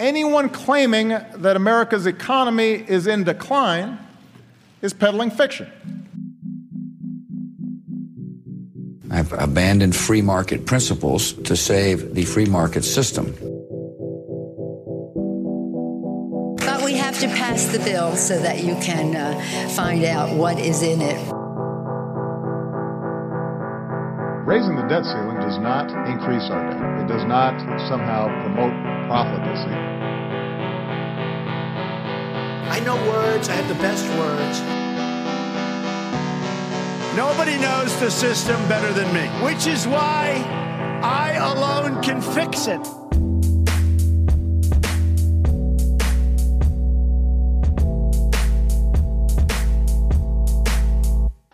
Anyone claiming that America's economy is in decline is peddling fiction. I've abandoned free market principles to save the free market system. But we have to pass the bill so that you can uh, find out what is in it. Raising the debt ceiling does not increase our debt. It does not somehow promote profligacy. I know words, I have the best words. Nobody knows the system better than me, which is why I alone can fix it.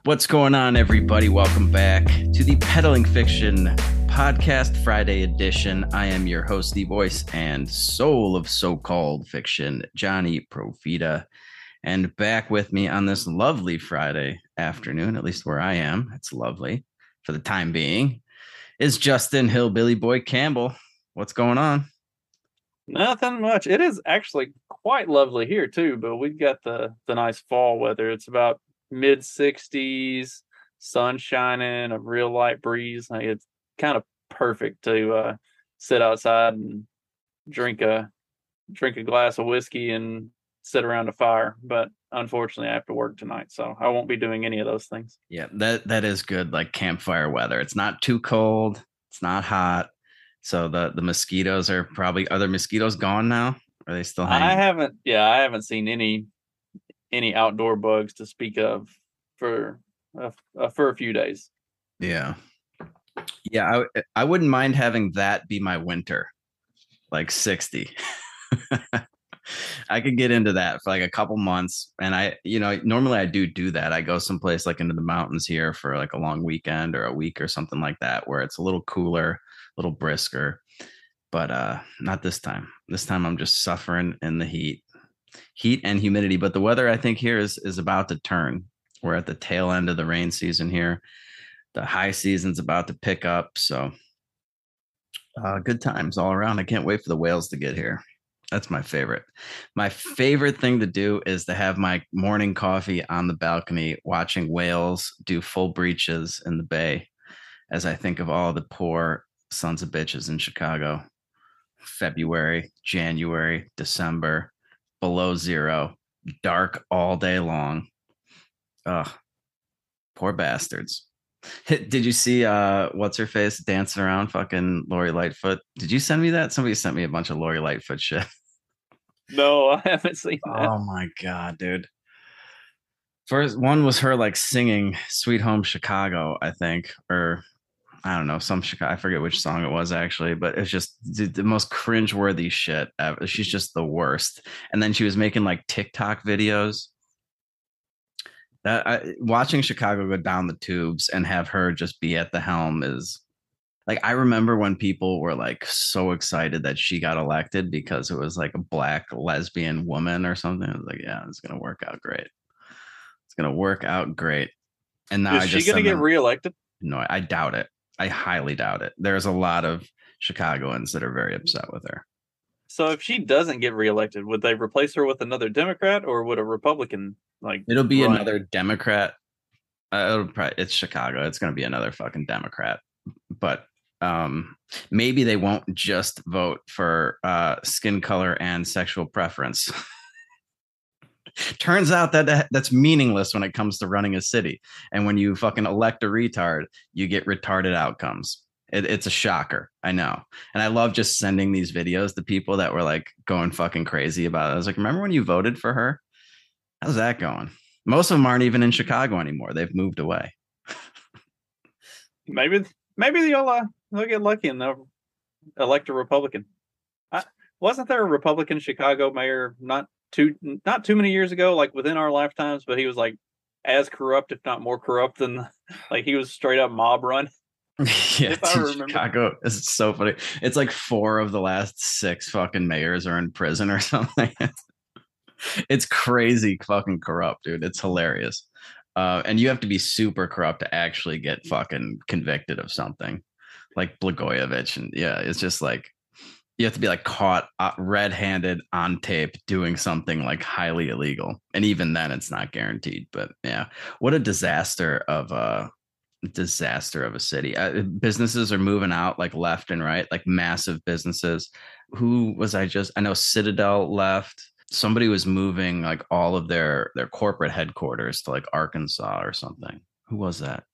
What's going on, everybody? Welcome back to the Peddling Fiction Podcast Friday edition. I am your host, the voice and soul of so called fiction, Johnny Profita. And back with me on this lovely Friday afternoon, at least where I am, it's lovely for the time being, is Justin Hillbilly Boy Campbell. What's going on? Nothing much. It is actually quite lovely here too, but we've got the the nice fall weather. It's about mid 60s, sun shining, a real light breeze. Like it's kind of perfect to uh, sit outside and drink a drink a glass of whiskey and sit around a fire. But unfortunately, I have to work tonight, so I won't be doing any of those things. Yeah, that that is good. Like campfire weather. It's not too cold. It's not hot. So the the mosquitoes are probably are the mosquitoes gone now? Are they still hanging? I haven't. Yeah, I haven't seen any any outdoor bugs to speak of for uh, for a few days. Yeah. Yeah, I I wouldn't mind having that be my winter. Like 60. I could get into that for like a couple months and I you know normally I do do that. I go someplace like into the mountains here for like a long weekend or a week or something like that where it's a little cooler, a little brisker. But uh not this time. This time I'm just suffering in the heat. Heat and humidity, but the weather I think here is is about to turn. We're at the tail end of the rain season here the high season's about to pick up. So uh, good times all around. I can't wait for the whales to get here. That's my favorite. My favorite thing to do is to have my morning coffee on the balcony, watching whales do full breaches in the bay as I think of all the poor sons of bitches in Chicago. February, January, December, below zero, dark all day long. Ugh, poor bastards. Did you see uh what's her face dancing around fucking Lori Lightfoot? Did you send me that? Somebody sent me a bunch of Lori Lightfoot shit. No, I haven't seen that. Oh my god, dude. First one was her like singing Sweet Home Chicago, I think, or I don't know, some Chicago, I forget which song it was actually, but it's just the, the most cringe-worthy shit ever. She's just the worst. And then she was making like TikTok videos that I, watching Chicago go down the tubes and have her just be at the helm is like I remember when people were like so excited that she got elected because it was like a black lesbian woman or something. I was like, yeah, it's gonna work out great. It's gonna work out great. And now is I she gonna get them, reelected? No, I doubt it. I highly doubt it. There's a lot of Chicagoans that are very upset with her. So if she doesn't get reelected, would they replace her with another Democrat or would a Republican like? It'll be run? another Democrat. Uh, it'll probably, it's Chicago. It's going to be another fucking Democrat. But um, maybe they won't just vote for uh, skin color and sexual preference. Turns out that, that that's meaningless when it comes to running a city. And when you fucking elect a retard, you get retarded outcomes. It, it's a shocker. I know. And I love just sending these videos to people that were like going fucking crazy about it. I was like, remember when you voted for her? How's that going? Most of them aren't even in Chicago anymore. They've moved away. maybe maybe they'll uh, they'll get lucky and they'll elect a Republican. I, wasn't there a Republican Chicago mayor not too not too many years ago, like within our lifetimes, but he was like as corrupt, if not more corrupt than like he was straight up mob run. yeah, Chicago is so funny. It's like four of the last six fucking mayors are in prison or something. it's crazy fucking corrupt, dude. It's hilarious. Uh, and you have to be super corrupt to actually get fucking convicted of something like Blagojevich. And yeah, it's just like you have to be like caught uh, red-handed on tape doing something like highly illegal. And even then it's not guaranteed but yeah. What a disaster of a disaster of a city. Uh, businesses are moving out like left and right like massive businesses. Who was i just i know citadel left. Somebody was moving like all of their their corporate headquarters to like arkansas or something. Who was that?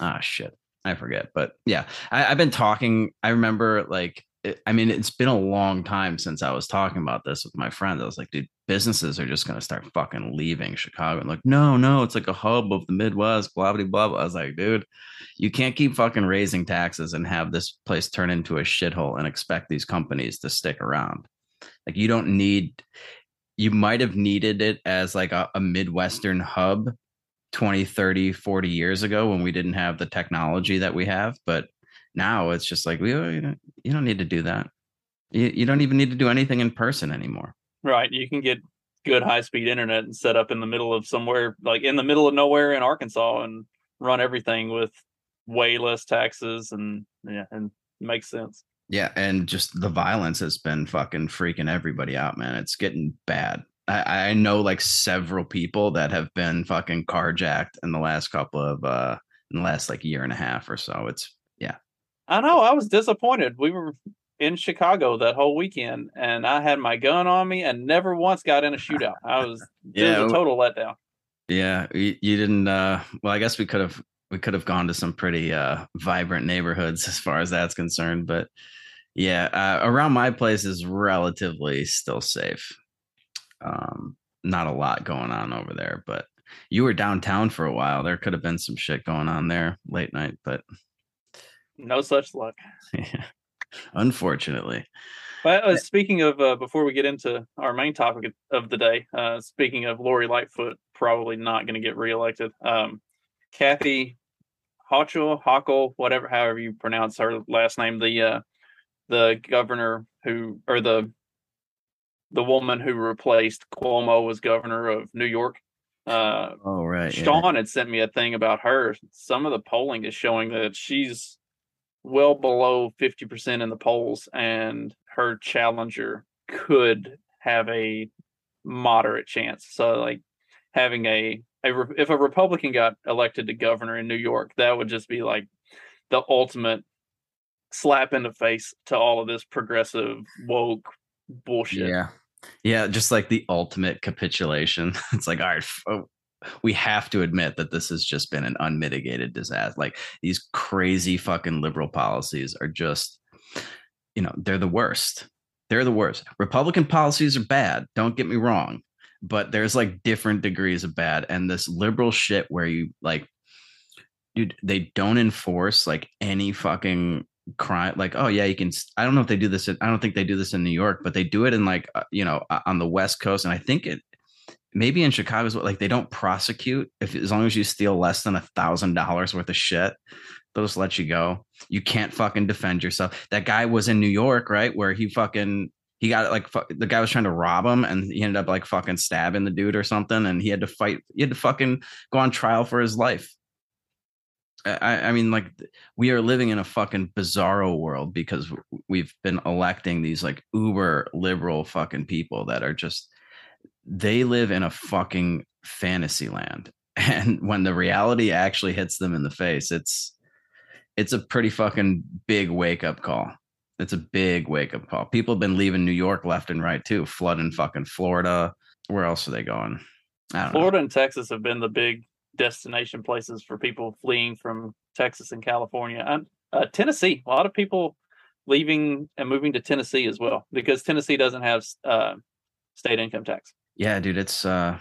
Ah shit. I forget but yeah. I, i've been talking i remember like I mean, it's been a long time since I was talking about this with my friends. I was like, dude, businesses are just going to start fucking leaving Chicago. And like, no, no, it's like a hub of the Midwest, blah, blah, blah. I was like, dude, you can't keep fucking raising taxes and have this place turn into a shithole and expect these companies to stick around. Like, you don't need, you might have needed it as like a, a Midwestern hub 20, 30, 40 years ago when we didn't have the technology that we have. But now it's just like we you don't, you don't need to do that. You, you don't even need to do anything in person anymore. Right. You can get good high speed internet and set up in the middle of somewhere like in the middle of nowhere in Arkansas and run everything with way less taxes and yeah, and makes sense. Yeah, and just the violence has been fucking freaking everybody out, man. It's getting bad. I, I know like several people that have been fucking carjacked in the last couple of uh in the last like year and a half or so. It's yeah, I know. I was disappointed. We were in Chicago that whole weekend, and I had my gun on me, and never once got in a shootout. I was yeah, was a total letdown. Yeah, you, you didn't. uh Well, I guess we could have we could have gone to some pretty uh vibrant neighborhoods as far as that's concerned, but yeah, uh, around my place is relatively still safe. Um, not a lot going on over there, but you were downtown for a while. There could have been some shit going on there late night, but no such luck. Unfortunately. But uh, speaking of, uh, before we get into our main topic of the day, uh, speaking of Lori Lightfoot, probably not going to get reelected. Um, Kathy Hochul, Hochul, whatever, however you pronounce her last name, the uh, the governor who, or the the woman who replaced Cuomo as governor of New York. Uh, oh right. Sean yeah. had sent me a thing about her. Some of the polling is showing that she's well below 50% in the polls, and her challenger could have a moderate chance. So, like, having a, a if a Republican got elected to governor in New York, that would just be like the ultimate slap in the face to all of this progressive woke bullshit. Yeah. Yeah, just like the ultimate capitulation. It's like, all right, oh, we have to admit that this has just been an unmitigated disaster. Like these crazy fucking liberal policies are just, you know, they're the worst. They're the worst. Republican policies are bad. Don't get me wrong, but there's like different degrees of bad. And this liberal shit where you like, dude, they don't enforce like any fucking crime like oh yeah you can i don't know if they do this in, i don't think they do this in new york but they do it in like uh, you know on the west coast and i think it maybe in Chicago, like they don't prosecute if as long as you steal less than a thousand dollars worth of shit, they'll just let you go. You can't fucking defend yourself. That guy was in New York, right, where he fucking he got like the guy was trying to rob him and he ended up like fucking stabbing the dude or something, and he had to fight. He had to fucking go on trial for his life. I, I mean, like we are living in a fucking bizarro world because we've been electing these like uber liberal fucking people that are just they live in a fucking fantasy land. And when the reality actually hits them in the face it's it's a pretty fucking big wake up call. It's a big wake up call. People have been leaving new york left and right too flooding fucking florida. Where else are they going? Florida know. and texas have been the big destination places for people fleeing from texas and california. And uh, tennessee a lot of people leaving and moving to tennessee as well because tennessee doesn't have uh, state income tax yeah, dude, it's uh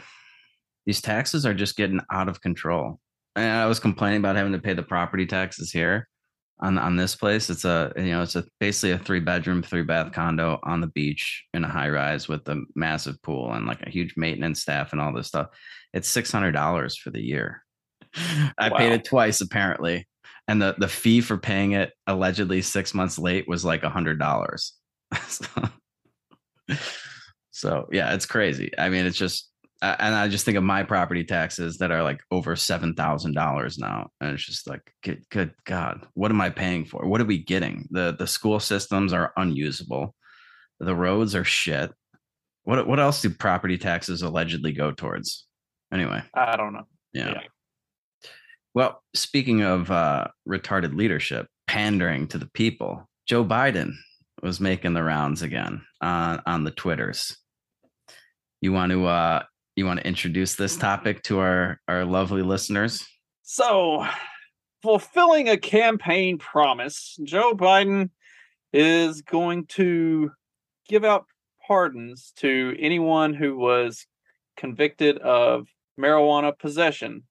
these taxes are just getting out of control. And I was complaining about having to pay the property taxes here on on this place. It's a you know it's a basically a three bedroom, three bath condo on the beach in a high rise with a massive pool and like a huge maintenance staff and all this stuff. It's six hundred dollars for the year. I wow. paid it twice apparently, and the the fee for paying it allegedly six months late was like a hundred dollars. so, so yeah, it's crazy. I mean, it's just Uh, and I just think of my property taxes that are like over seven thousand dollars now, and it's just like, good, good God, what am I paying for? What are we getting? the The school systems are unusable. The roads are shit. What what else do property taxes allegedly go towards? Anyway, I don't know. yeah. Yeah. Well, speaking of uh, retarded leadership, pandering to the people, Joe Biden was making the rounds again on on the twitters. You want to uh, you want to introduce this topic to our our lovely listeners? So, fulfilling a campaign promise, Joe Biden is going to give out pardons to anyone who was convicted of marijuana possession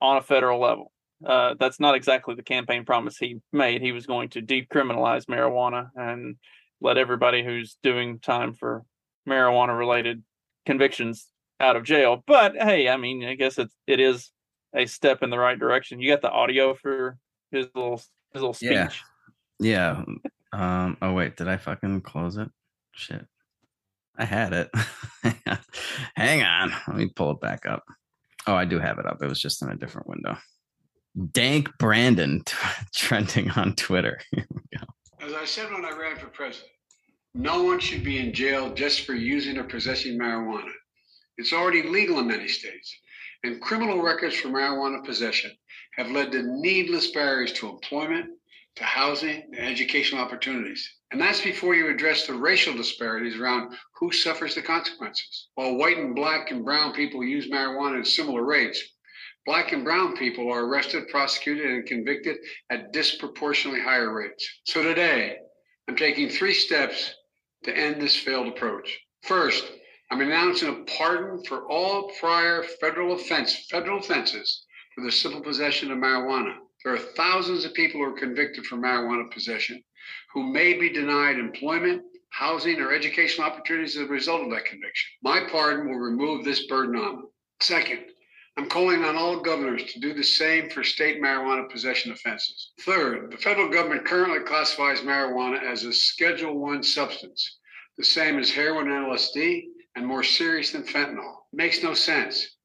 on a federal level. Uh, that's not exactly the campaign promise he made. He was going to decriminalize marijuana and let everybody who's doing time for marijuana related convictions out of jail. But hey, I mean, I guess it's it is a step in the right direction. You got the audio for his little his little speech. Yeah. Yeah. Um. Oh wait, did I fucking close it? Shit. I had it. Hang on. Let me pull it back up. Oh, I do have it up. It was just in a different window. Dank Brandon t- trending on Twitter. Here we go. As I said when I ran for president, no one should be in jail just for using or possessing marijuana. It's already legal in many states, and criminal records for marijuana possession have led to needless barriers to employment, to housing, and educational opportunities. And that's before you address the racial disparities around who suffers the consequences. While white and black and brown people use marijuana at similar rates, Black and brown people are arrested, prosecuted, and convicted at disproportionately higher rates. So today, I'm taking three steps to end this failed approach. First, I'm announcing a pardon for all prior federal offense, federal offenses for the simple possession of marijuana. There are thousands of people who are convicted for marijuana possession who may be denied employment, housing, or educational opportunities as a result of that conviction. My pardon will remove this burden on them. Second, I'm calling on all governors to do the same for state marijuana possession offenses. Third, the federal government currently classifies marijuana as a Schedule One substance, the same as heroin and LSD, and more serious than fentanyl. Makes no sense.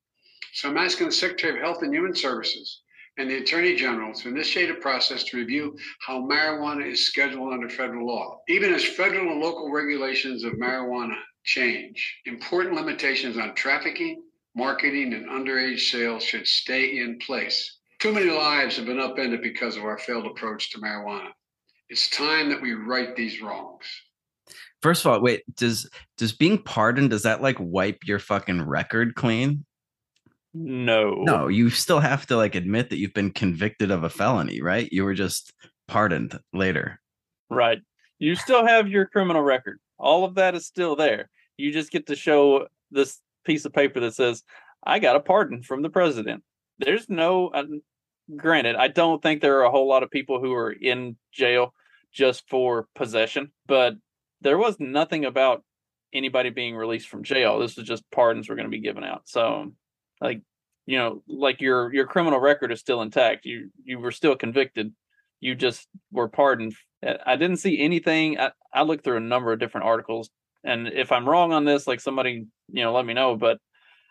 So I'm asking the Secretary of Health and Human Services and the Attorney General to initiate a process to review how marijuana is scheduled under federal law. Even as federal and local regulations of marijuana change, important limitations on trafficking, marketing, and underage sales should stay in place. Too many lives have been upended because of our failed approach to marijuana. It's time that we right these wrongs. First of all, wait, does does being pardoned, does that like wipe your fucking record clean? No. No, you still have to like admit that you've been convicted of a felony, right? You were just pardoned later. Right. You still have your criminal record. All of that is still there. You just get to show this piece of paper that says, I got a pardon from the president. There's no, uh, granted, I don't think there are a whole lot of people who are in jail just for possession, but there was nothing about anybody being released from jail. This was just pardons were going to be given out. So, like, you know, like your your criminal record is still intact. You you were still convicted. You just were pardoned. Uh, I didn't see anything. I, I looked through a number of different articles, and if I'm wrong on this, like somebody you know let me know. But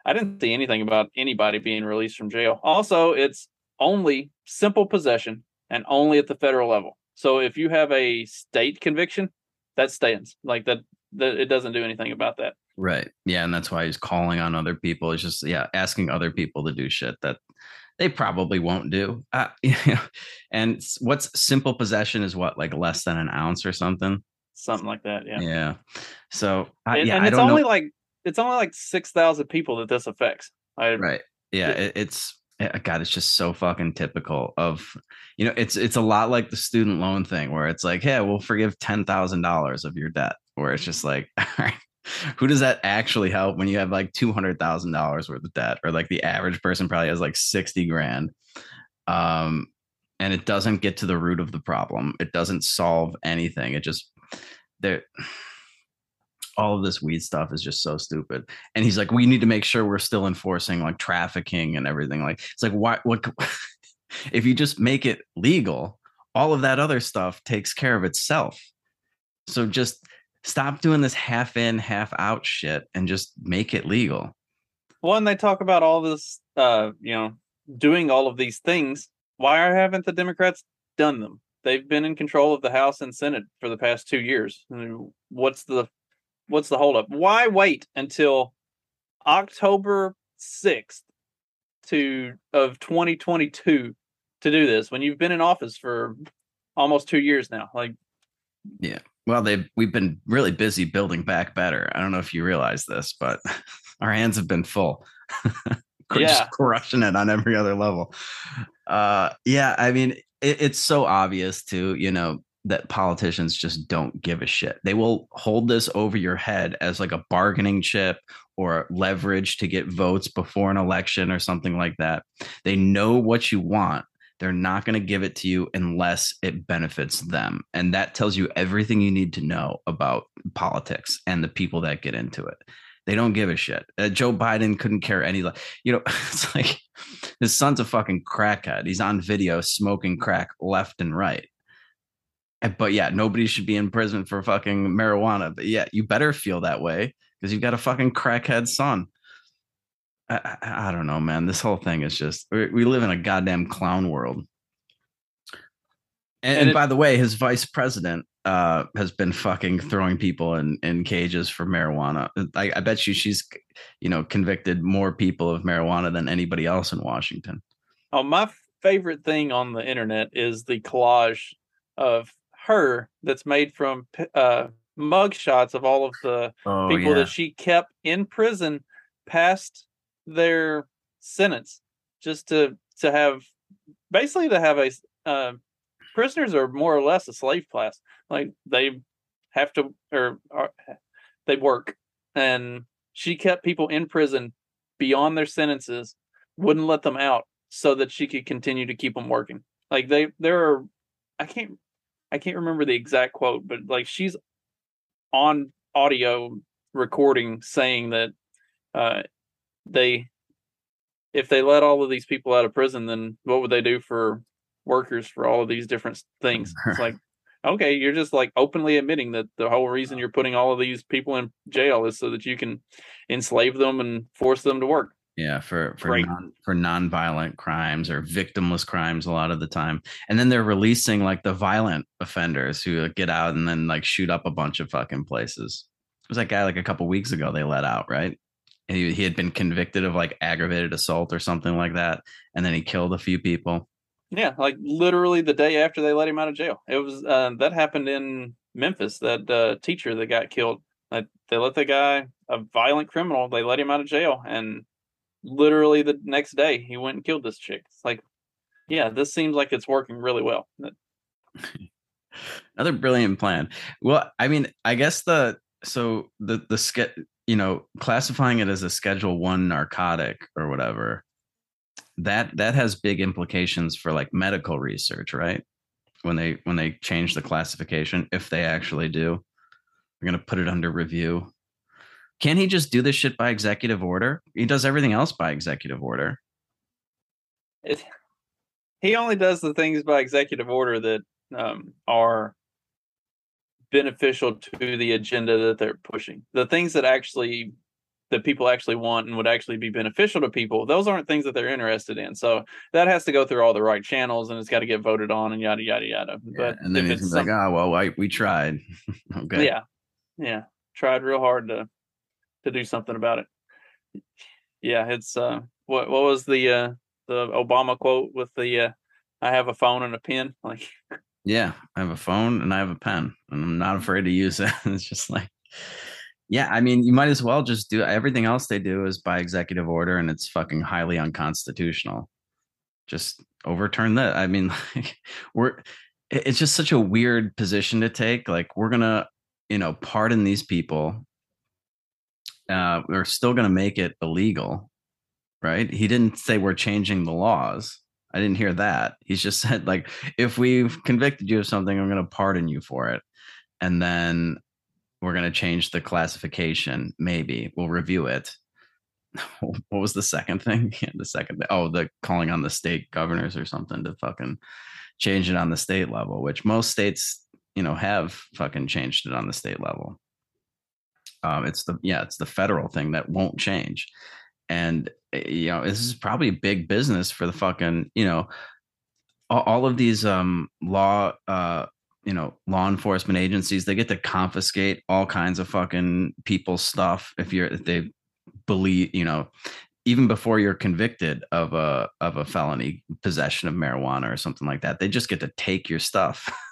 I didn't see anything about anybody being released from jail. Also, it's only simple possession and only at the federal level. So if you have a state conviction, that stands. Like that, that it doesn't do anything about that. Right. Yeah, and that's why he's calling on other people. It's just yeah, asking other people to do shit that they probably won't do. Uh, you know, and what's simple possession is what like less than an ounce or something. Something like that. Yeah. Yeah. So I, and, yeah, and it's only know. like it's only like six thousand people that this affects. I, right. Yeah it, it's eh, god it's just so fucking typical of you know it's it's a lot like the student loan thing where it's like hey we'll forgive $10000 of your debt where it's just like all right who does that actually help when you have like $200000 worth of debt? Or like the average person probably has like 60 grand. Um and it doesn't get to the root of the problem. It doesn't solve anything. It just there all of this weed stuff is just so stupid. And he's like, we need to make sure we're still enforcing like trafficking and everything. Like, it's like, why, what, if you just make it legal, all of that other stuff takes care of itself. So just stop doing this half in, half out shit and just make it legal. One, they talk about all this, uh, you know, doing all of these things. Why haven't the Democrats done them? They've been in control of the House and Senate for the past two years. What's the what's the holdup? Why wait until October sixth to of 2022 to do this when you've been in office for almost two years now? Like, yeah. Well, they've we've been really busy building back better. I don't know if you realize this, but our hands have been full. Yeah. Just crushing it on every other level. Uh, yeah, I mean, it, it's so obvious too, you know, that politicians just don't give a shit. They will hold this over your head as like a bargaining chip or leverage to get votes before an election or something like that. They know what you want. They're not going to give it to you unless it benefits them. And that tells you everything you need to know about politics and the people that get into it. They don't give a shit. Uh, Joe Biden couldn't care any. You know, it's like his son's a fucking crackhead. He's on video smoking crack left and right. But yeah, nobody should be in prison for fucking marijuana. But yeah, you better feel that way because you've got a fucking crackhead son. I, I, I don't know, man. This whole thing is just we, we live in a goddamn clown world. And, And and it- by the way, his vice president uh, has been fucking throwing people in, in cages for marijuana. I, I bet you she's, you know, convicted more people of marijuana than anybody else in Washington. Oh, my favorite thing on the internet is the collage of her that's made from uh, mug shots of all of the Oh, people that she kept in prison past their sentence, just to to have basically to have a uh, prisoners are more or less a slave class. Like they have to or, or they work, and she kept people in prison beyond their sentences, wouldn't let them out so that she could continue to keep them working. Like they there are I can't I can't remember the exact quote, but like she's on audio recording saying that uh they if they let all of these people out of prison, then what would they do for workers for all of these different things? It's like, okay, you're just like openly admitting that the whole reason you're putting all of these people in jail is so that you can enslave them and force them to work. Yeah, for for Great. non, for nonviolent crimes or victimless crimes a lot of the time, and then they're releasing like the violent offenders who get out and then like shoot up a bunch of fucking places. It was that guy like a couple weeks ago they let out, right? And he he had been convicted of like aggravated assault or something like that, and then he killed a few people. Yeah, like literally the day after they let him out of jail. It was uh, that happened in Memphis. That uh, teacher that got killed. Like they let the guy, a violent criminal, they let him out of jail, and literally the next day he went and killed this chick. It's like, yeah, this seems like it's working really well. Another brilliant plan. Well, I mean, I guess the so the the ske- you know classifying it as a Schedule One narcotic or whatever that that has big implications for like medical research, right? When they when they change the classification, if they actually do, they're gonna put it under review. Can he just do this shit by executive order? He does everything else by executive order. it, he only does the things by executive order that um, are beneficial to the agenda that they're pushing. The things that actually that people actually want and would actually be beneficial to people, those aren't things that they're interested in. So that has to go through all the right channels and it's got to get voted on and yada yada yada. But and then he's it's like, some- "Oh well, I, we tried." okay, yeah, yeah, tried real hard to to do something about it. Yeah, it's uh, what what was the uh the Obama quote with the uh, I have a phone and a pen, like. Yeah, I have a phone and I have a pen, and I'm not afraid to use it. it's just like, yeah, I mean, you might as well just do everything else they do is by executive order, and it's fucking highly unconstitutional. Just overturn that. I mean, like, we're it's just such a weird position to take. Like, we're gonna, you know, pardon these people. Uh, we're still gonna make it illegal, right? He didn't say we're changing the laws. I didn't hear that. He's just said like, if we've convicted you of something, I'm going to pardon you for it, and then we're going to change the classification. Maybe we'll review it. what was the second thing? The second thing. Oh, the calling on the state governors or something to fucking change it on the state level, which most states, you know, have fucking changed it on the state level. Um, it's the yeah, it's the federal thing that won't change. and eh, you know this is probably big business for the fucking you know all, all of these um law uh you know law enforcement agencies they get to confiscate all kinds of fucking people's stuff if you're if they believe you know even before you're convicted of a of a felony possession of marijuana or something like that they just get to take your stuff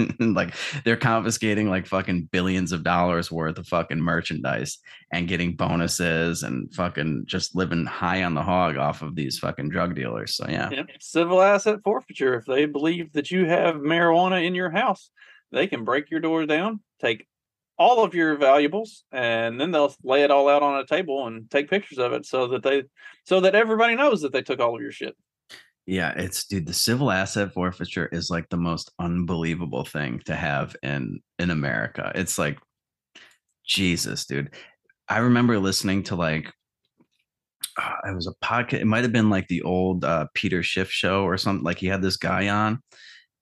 like they're confiscating like fucking billions of dollars worth of fucking merchandise and getting bonuses and fucking just living high on the hog off of these fucking drug dealers. So yeah. Yep. Civil asset forfeiture. If they believe that you have marijuana in your house, they can break your door down, take all of your valuables, and then they'll lay it all out on a table and take pictures of it so that they so that everybody knows that they took all of your shit. Yeah, it's dude, the civil asset forfeiture is like the most unbelievable thing to have in in America. It's like Jesus, dude. I remember listening to like uh, it was a podcast. It might have been like the old uh, Peter Schiff show or something. Like he had this guy on,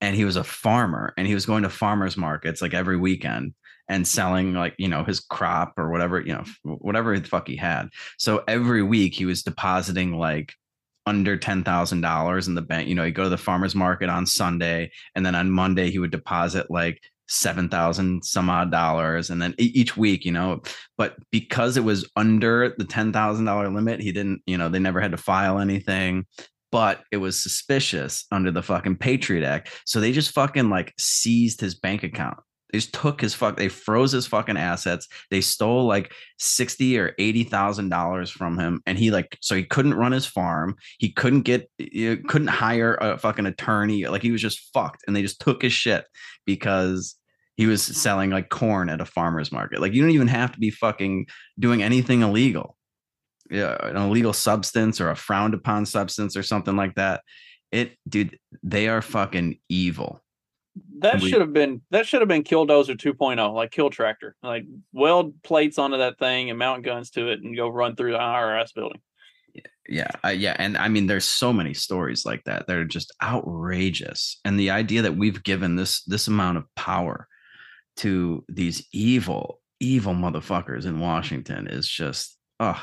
and he was a farmer, and he was going to farmers markets like every weekend and selling like you know his crop or whatever you know whatever the fuck he had. So every week he was depositing like under ten thousand dollars in the bank. You know, he'd go to the farmer's market on Sunday, and then on Monday he would deposit like seven thousand some odd dollars, and then each week, you know. But because it was under the ten thousand dollar limit, he didn't. You know, they never had to file anything. But it was suspicious under the fucking Patriot Act, so they just fucking like seized his bank account they just took his fuck. They froze his fucking assets. They stole like sixty or eighty thousand dollars from him, and he like so he couldn't run his farm. He couldn't get, he uh, couldn't hire a fucking attorney. Like he was just fucked, and they just took his shit because he was selling like corn at a farmer's market. Like you don't even have to be fucking doing anything illegal. Yeah, an illegal substance or a frowned upon substance or something like that. It, dude, they are fucking evil that we, should have been that should have been Killdozer 2.0, like Kill Tractor, like weld plates onto that thing and mount guns to it and go run through the IRS building. Yeah, uh, yeah, and I mean, there's so many stories like that that are just outrageous, and the idea that we've given this this amount of power to these evil, evil motherfuckers in Washington is just, oh,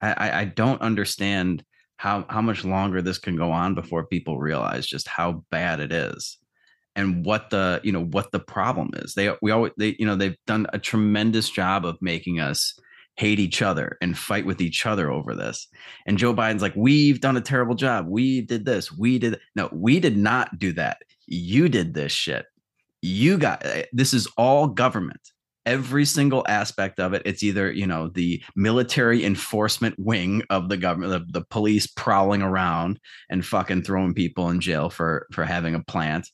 I, I don't understand how how much longer this can go on before people realize just how bad it is and what the you know what the problem is. They we always they you know they've done a tremendous job of making us hate each other and fight with each other over this. And joe biden's like we've done a terrible job. We did this. We did no we did not do that. You did this shit. You got eh, this is all government. Every single aspect of it it's either you know the military enforcement wing of the government the, the police prowling around and fucking throwing people in jail for for having a plant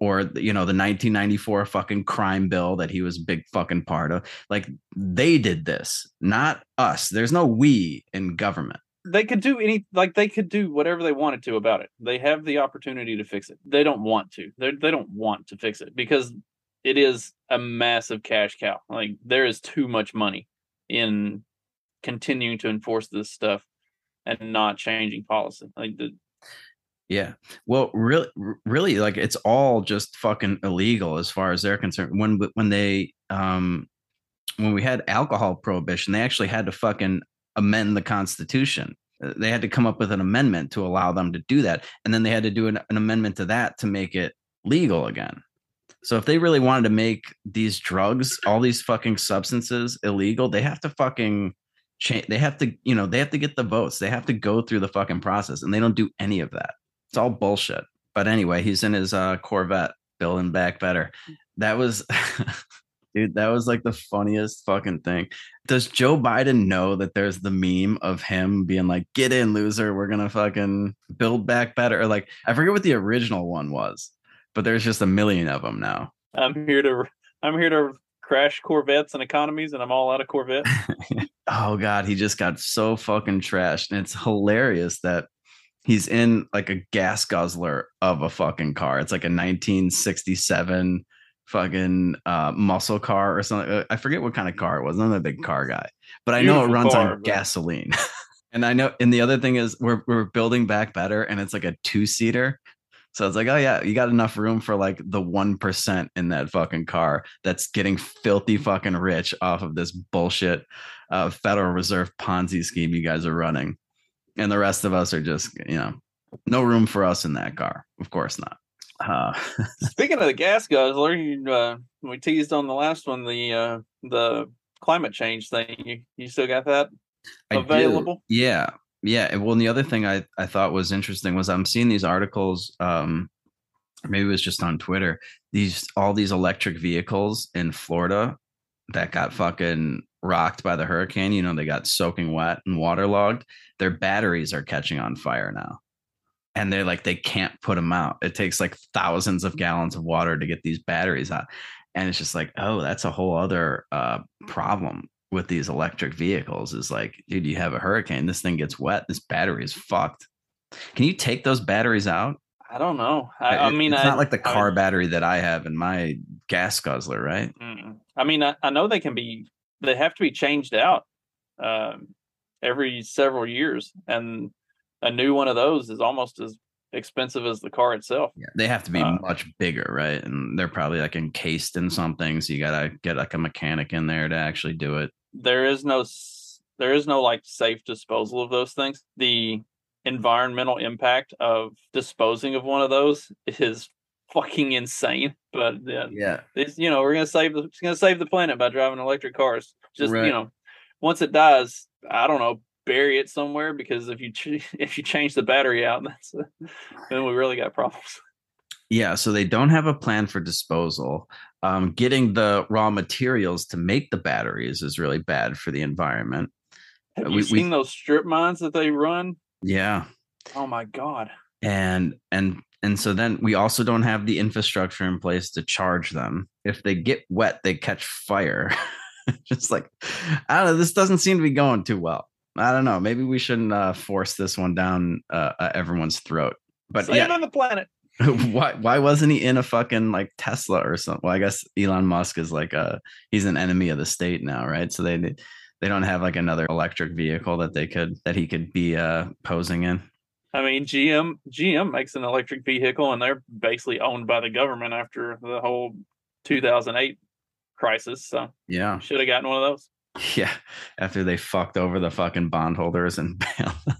or you know the 1994 fucking crime bill that he was big fucking part of. Like they did this not us. There's no we in government. They could do any like they could do whatever they wanted to about it. They have the opportunity to fix it. They don't want to. They they don't want to fix it because it is a massive cash cow. Like there is too much money in continuing to enforce this stuff and not changing policy. Like the yeah. Well, really, really, like it's all just fucking illegal as far as they're concerned. When when they um when we had alcohol prohibition, they actually had to fucking amend the Constitution. Uh, they had to come up with an amendment to allow them to do that, and then they had to do an, an amendment to that to make it legal again. So if they really wanted to make these drugs, all these fucking substances illegal, they have to fucking change. They have to, you know, they have to get the votes. They have to go through the fucking process, and they don't do any of that. It's all bullshit. But anyway, he's in his uh, Corvette, building back better. That was, dude, that was like the funniest fucking thing. Does Joe Biden know that there's the meme of him being like, "Get in, loser. We're gonna fucking build back better." Or like, I forget what the original one was, but there's just a million of them now. I'm here to, I'm here to crash Corvettes and economies, and I'm all out of Corvette. oh God, he just got so fucking trashed, and it's hilarious that he's in like a gas guzzler of a fucking car. It's like a 1967 fucking uh, muscle car or something. Uh, I forget what kind of car it was. I'm a big car guy, but I Beautiful know it runs car, on but... gasoline. and I know, and the other thing is we're we're building back better, and it's like a two seater. So it's like, oh yeah, you got enough room for like the one percent in that fucking car that's getting filthy fucking rich off of this bullshit uh, Federal Reserve Ponzi scheme you guys are running, and the rest of us are just, you know, no room for us in that car. Of course not. Uh, Speaking of the gas guzzler, you, uh, we teased on the last one the uh, the climate change thing. You you still got that available? Yeah. Yeah. Well, and the other thing I, I thought was interesting was I'm seeing these articles, um, maybe it was just on Twitter, these all these electric vehicles in Florida that got fucking rocked by the hurricane. You know, they got soaking wet and waterlogged. Their batteries are catching on fire now. And they're like, they can't put them out. It takes like thousands of gallons of water to get these batteries out. And it's just like, oh, that's a whole other uh, problem with these electric vehicles is like, dude, you have a hurricane, this thing gets wet, this battery is fucked. Can you take those batteries out? I don't know. I, I mean, it's I, not like the I- car battery that I have in my gas guzzler, right? I mean, I, I know they can be. They have to be changed out um, every several years, and a new one of those is almost as expensive as the car itself. Yeah, they have to be Uh, much bigger, right? And they're probably like encased in something, so you gotta get like a mechanic in there to actually do it. There is no. There is no like safe disposal of those things. The environmental impact of disposing of one of those is fucking insane. But yeah, Yeah, it's you know we're gonna save the it's gonna save the planet by driving electric cars. Just Right. you know, once it dies, I don't know, bury it somewhere because if you ch- if you change the battery out, that's then we really got problems. yeah. So they don't have a plan for disposal. Um, getting the raw materials to make the batteries is really bad for the environment. Have Uh, you we- we- seen those strip mines that they run? Yeah, Oh my god! and and and so then we also don't have the infrastructure in place to charge them. If they get wet they catch fire. Just like i don't know this doesn't seem to be going too well. I don't know maybe we shouldn't uh, force this one down uh, uh, everyone's throat. But Saving yeah. the planet. why why wasn't he in a fucking like tesla or something well i guess elon musk is like a he's an enemy of the state now right? So they they don't have like another electric vehicle that they could that he could be uh posing in I mean, GM GM makes an electric vehicle, and they're basically owned by the government after the whole 2008 crisis. So yeah should have gotten one of those. Yeah, after they fucked over the fucking bondholders and bailed.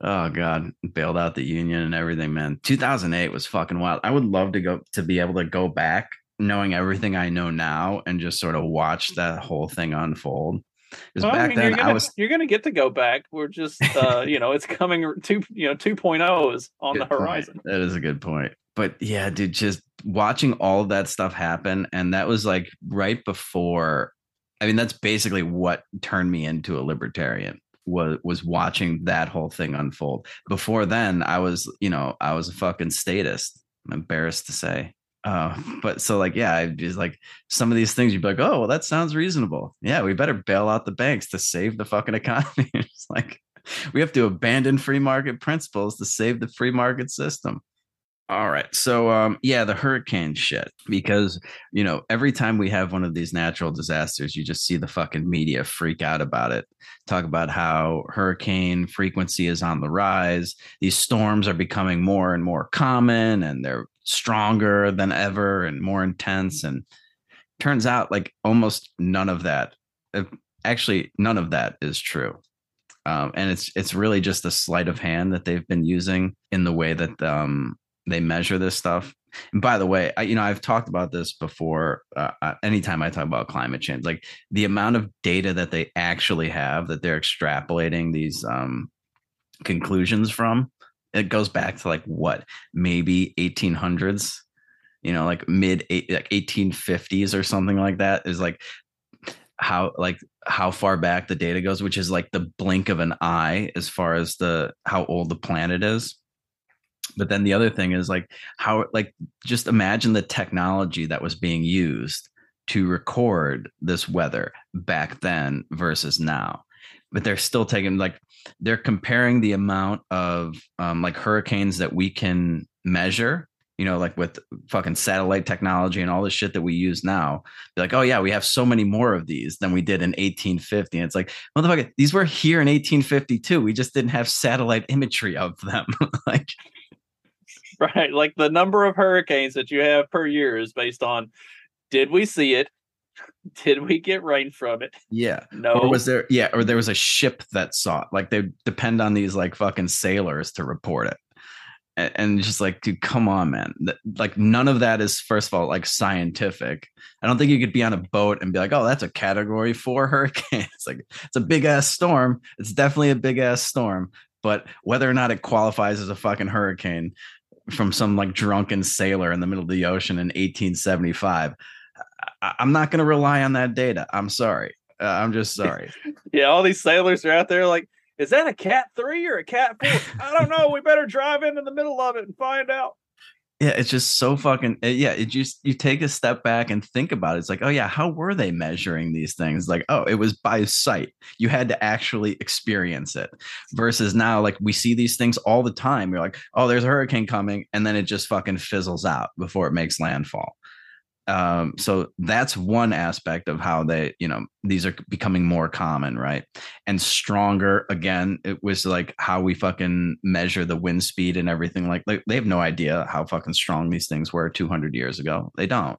oh god, bailed out the union and everything, man. 2008 was fucking wild. I would love to go to be able to go back knowing everything I know now and just sort of watch that whole thing unfold. Well, back I mean, then you're gonna, I was you're gonna get to go back. We're just uh, you know, it's coming two you know, 2.0 is on the Good point. horizon. That is a good point. But yeah, dude, just watching all that stuff happen, and that was like right before. I mean, that's basically what turned me into a libertarian. Was was watching that whole thing unfold. Before then, I was, you know, I was a fucking statist. I'm embarrassed to say. Uh, but so like, yeah, I just like some of these things. You'd be like, oh, well, that sounds reasonable. Yeah, we better bail out the banks to save the fucking economy. it's like we have to abandon free market principles to save the free market system. All right. So um yeah, the hurricane shit because you know, every time we have one of these natural disasters, you just see the fucking media freak out about it. Talk about how hurricane frequency is on the rise. These storms are becoming more and more common and they're stronger than ever and more intense and turns out like almost none of that uh, actually none of that is true um, and it's it's really just a sleight of hand that they've been using in the way that um, they measure this stuff. And by the way, I, you know I've talked about this before. Uh, uh, anytime I talk about climate change, like the amount of data that they actually have that they're extrapolating these um, conclusions from, it goes back to like what maybe 1800s, you know, like mid eight, like 1850s or something like that. Is like how like how far back the data goes, which is like the blink of an eye as far as the how old the planet is. But then the other thing is like how like just imagine the technology that was being used to record this weather back then versus now. But they're still taking like they're comparing the amount of um, like hurricanes that we can measure you know, like with fucking satellite technology and all the shit that we use now. Be like, oh yeah, we have so many more of these than we did in 1850. And it's like, motherfucker, these were here in 1852. We just didn't have satellite imagery of them. like, right. Like the number of hurricanes that you have per year is based on did we see it? Did we get rain from it? Yeah. No. Or was there yeah, or there was a ship that saw it. Like they depend on these like fucking sailors to report it. And, and just like, dude, come on, man. Like none of that is first of all like scientific. I don't think you could be on a boat and be like, oh, that's a category four hurricane. It's like it's a big ass storm. It's definitely a big ass storm. But whether or not it qualifies as a fucking hurricane from some like drunken sailor in the middle of the ocean in 1875, I- I'm not going to rely on that data. I'm sorry. Uh, I'm just sorry. Yeah, all these sailors are out there like, is that a cat three or a cat four? I don't know. We better drive into the middle of it and find out. Yeah, it's just so fucking. uh, Yeah, it just you take a step back and think about it. It's like, oh yeah, how were they measuring these things? Like, oh, it was by sight. You had to actually experience it. Versus now, like we see these things all the time. You're like, oh, there's a hurricane coming, and then it just fucking fizzles out before it makes landfall. Um, so that's one aspect of how they, you know, these are becoming more common, right? And stronger. Again, it was like how we fucking measure the wind speed and everything. Like, like they have no idea how fucking strong these things were 200 years ago. They don't.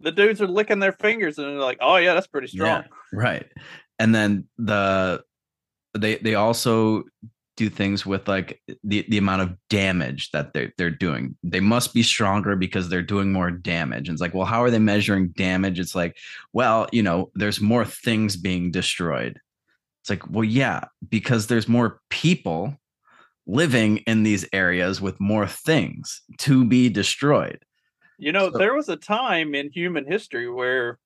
The dudes are licking their fingers and they're like, oh yeah, that's pretty strong. right. And then the they they also do things with like the the amount of damage that they're they're doing. They must be stronger because they're doing more damage. And it's like, well, how are they measuring damage? It's like, well, you know, there's more things being destroyed. It's like, well, yeah, because there's more people living in these areas with more things to be destroyed. You know, So- there was a time in human history where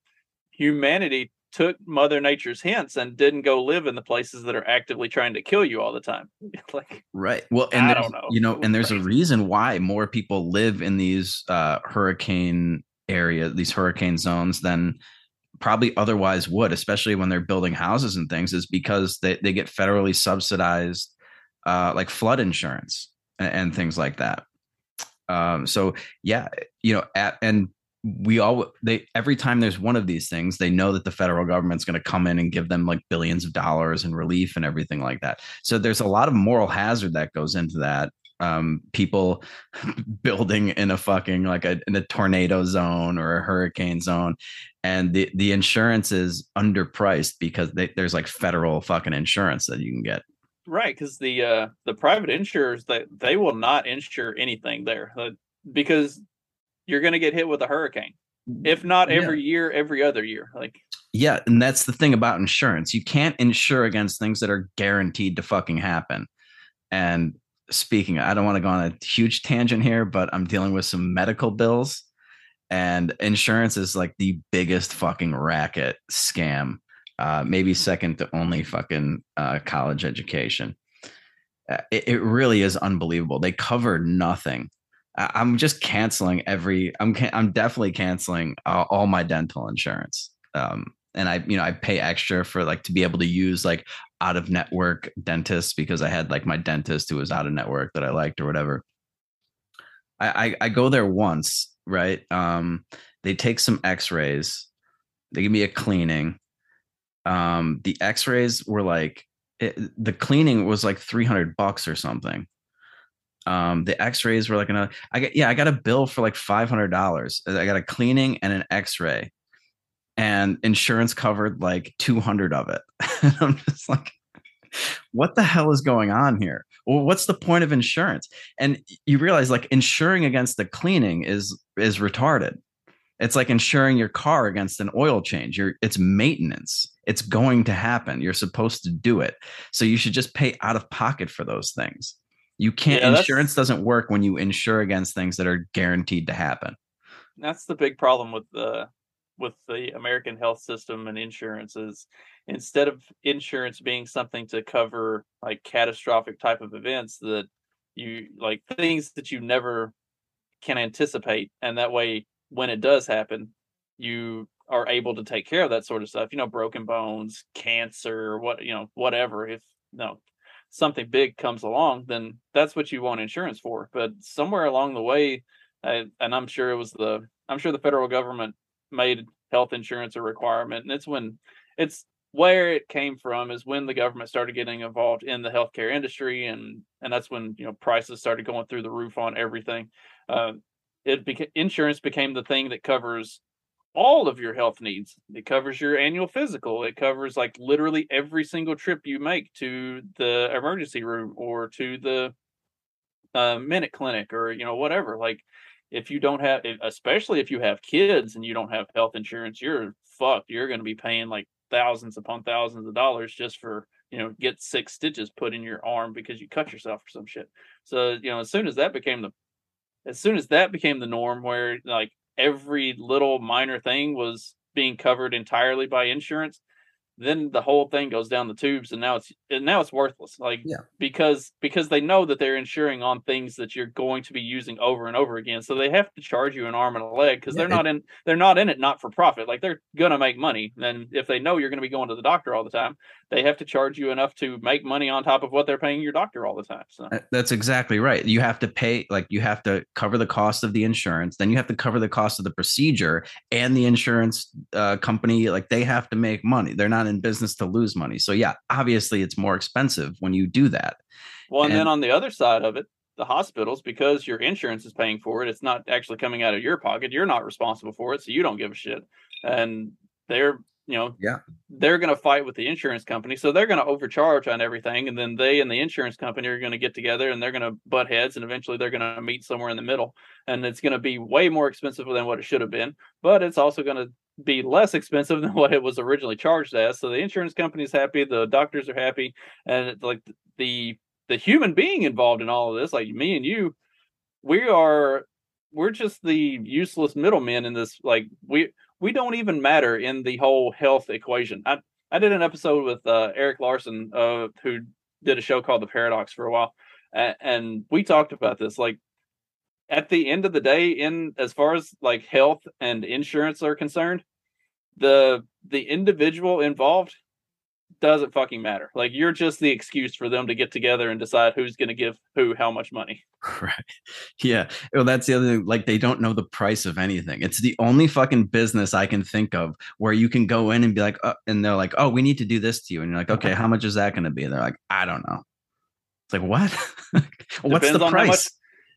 humanity took Mother Nature's hints and didn't go live in the places that are actively trying to kill you all the time. like, Right. Well, and I don't know. you know, and there's a reason why more people live in these uh, hurricane areas, these hurricane zones, than probably otherwise would, especially when they're building houses and things, is because they, they get federally subsidized uh, like flood insurance and, and things like that. Um, so yeah, you know, at, and we all they every time there's one of these things, they know that the federal government's going to come in and give them like billions of dollars in relief and everything like that. So there's a lot of moral hazard that goes into that. Um, people building in a fucking like a in a tornado zone or a hurricane zone, and the the insurance is underpriced because they, there's like federal fucking insurance that you can get. right, because the uh the private insurers that they, will not insure anything there uh, because you're gonna get hit with a hurricane. If not Yeah. every year, every other year. Like Yeah, and that's the thing about insurance. You can't insure against things that are guaranteed to fucking happen. And speaking, I don't want to go on a huge tangent here, but I'm dealing with some medical bills and insurance is like the biggest fucking racket scam. Uh, maybe second to only fucking uh, college education. Uh, it, it really is unbelievable. They cover nothing. I'm just canceling every. I'm can, I'm definitely canceling uh, all my dental insurance. Um, and I, you know, I pay extra for like to be able to use like out of network dentists because I had like my dentist who was out of network that I liked or whatever. I I, I go there once, right? Um, they take some X-rays, they give me a cleaning. Um, the X-rays were like it, the cleaning was like 300 bucks or something um the x-rays were like another i got yeah i got a bill for like $500 i got a cleaning and an x-ray. And insurance covered like 200 of it. I'm just like what the hell is going on here? Well what's the point of insurance? And you realize like insuring against the cleaning is is retarded. It's like insuring your car against an oil change. You're it's maintenance. It's going to happen. You're supposed to do it. So you should just pay out of pocket for those things you can't Yeah, insurance doesn't work when you insure against things that are guaranteed to happen. That's the big problem with the with the American health system and insurance is instead of insurance being something to cover like catastrophic type of events that you like things that you never can anticipate and that way when it does happen you are able to take care of that sort of stuff. You know broken bones cancer what you know whatever if know something big comes along then that's what you want insurance for but somewhere along the way I, and i'm sure it was the i'm sure the federal government made health insurance a requirement and it's when it's where it came from is when the government started getting involved in the healthcare industry, and and that's when you know prices started going through the roof on everything. Uh, it beca- insurance became the thing that covers all of your health needs. It covers your annual physical. It covers like literally every single trip you make to the emergency room or to the uh, minute clinic or you know whatever. Like if you don't have, especially if you have kids and you don't have health insurance, you're fucked. You're going to be paying like thousands upon thousands of dollars just for you know get six stitches put in your arm because you cut yourself or some shit. So you know as soon as that became the as soon as that became the norm where like every little minor thing was being covered entirely by insurance then the whole thing goes down the tubes and now it's and now it's worthless like Yeah. because because they know that they're insuring on things that you're going to be using over and over again so they have to charge you an arm and a leg because Yeah, they're not in they're not in it not for profit like they're gonna make money and if they know you're gonna be going to the doctor all the time they have to charge you enough to make money on top of what they're paying your doctor all the time so Uh, That's exactly right. You have to pay, like, you have to cover the cost of the insurance, then you have to cover the cost of the procedure, and the insurance uh, company, like, they have to make money. They're not in business to lose money. So, yeah, obviously, it's more expensive when you do that. Well, and, then on the other side of it, the hospitals, because your insurance is paying for it, it's not actually coming out of your pocket. You're not responsible for it, so you don't give a shit. And they're, you know, Yeah. they're going to fight with the insurance company, so they're going to overcharge on everything, and then they and the insurance company are going to get together and they're going to butt heads, and eventually they're going to meet somewhere in the middle, and it's going to be way more expensive than what it should have been, but it's also going to be less expensive than what it was originally charged as. So the insurance company's happy, the doctors are happy, and like the the human being involved in all of this, like me and you, we are we're just the useless middlemen in this. Like we we don't even matter in the whole health equation. I I did an episode with uh, Eric Larson, uh, who did a show called The Paradox for a while, and, and we talked about this. Like at the end of the day, in as far as like health and insurance are concerned, the the individual involved doesn't fucking matter. Like you're just the excuse for them to get together and decide who's going to give who how much money. Right. Yeah. Well, that's the other thing. Like, they don't know the price of anything. It's the only fucking business I can think of where you can go in and be like, uh, and they're like, oh, we need to do this to you. And you're like, okay, how much is that going to be? And they're like, I don't know. It's like, what? What's Depends the on how much- price?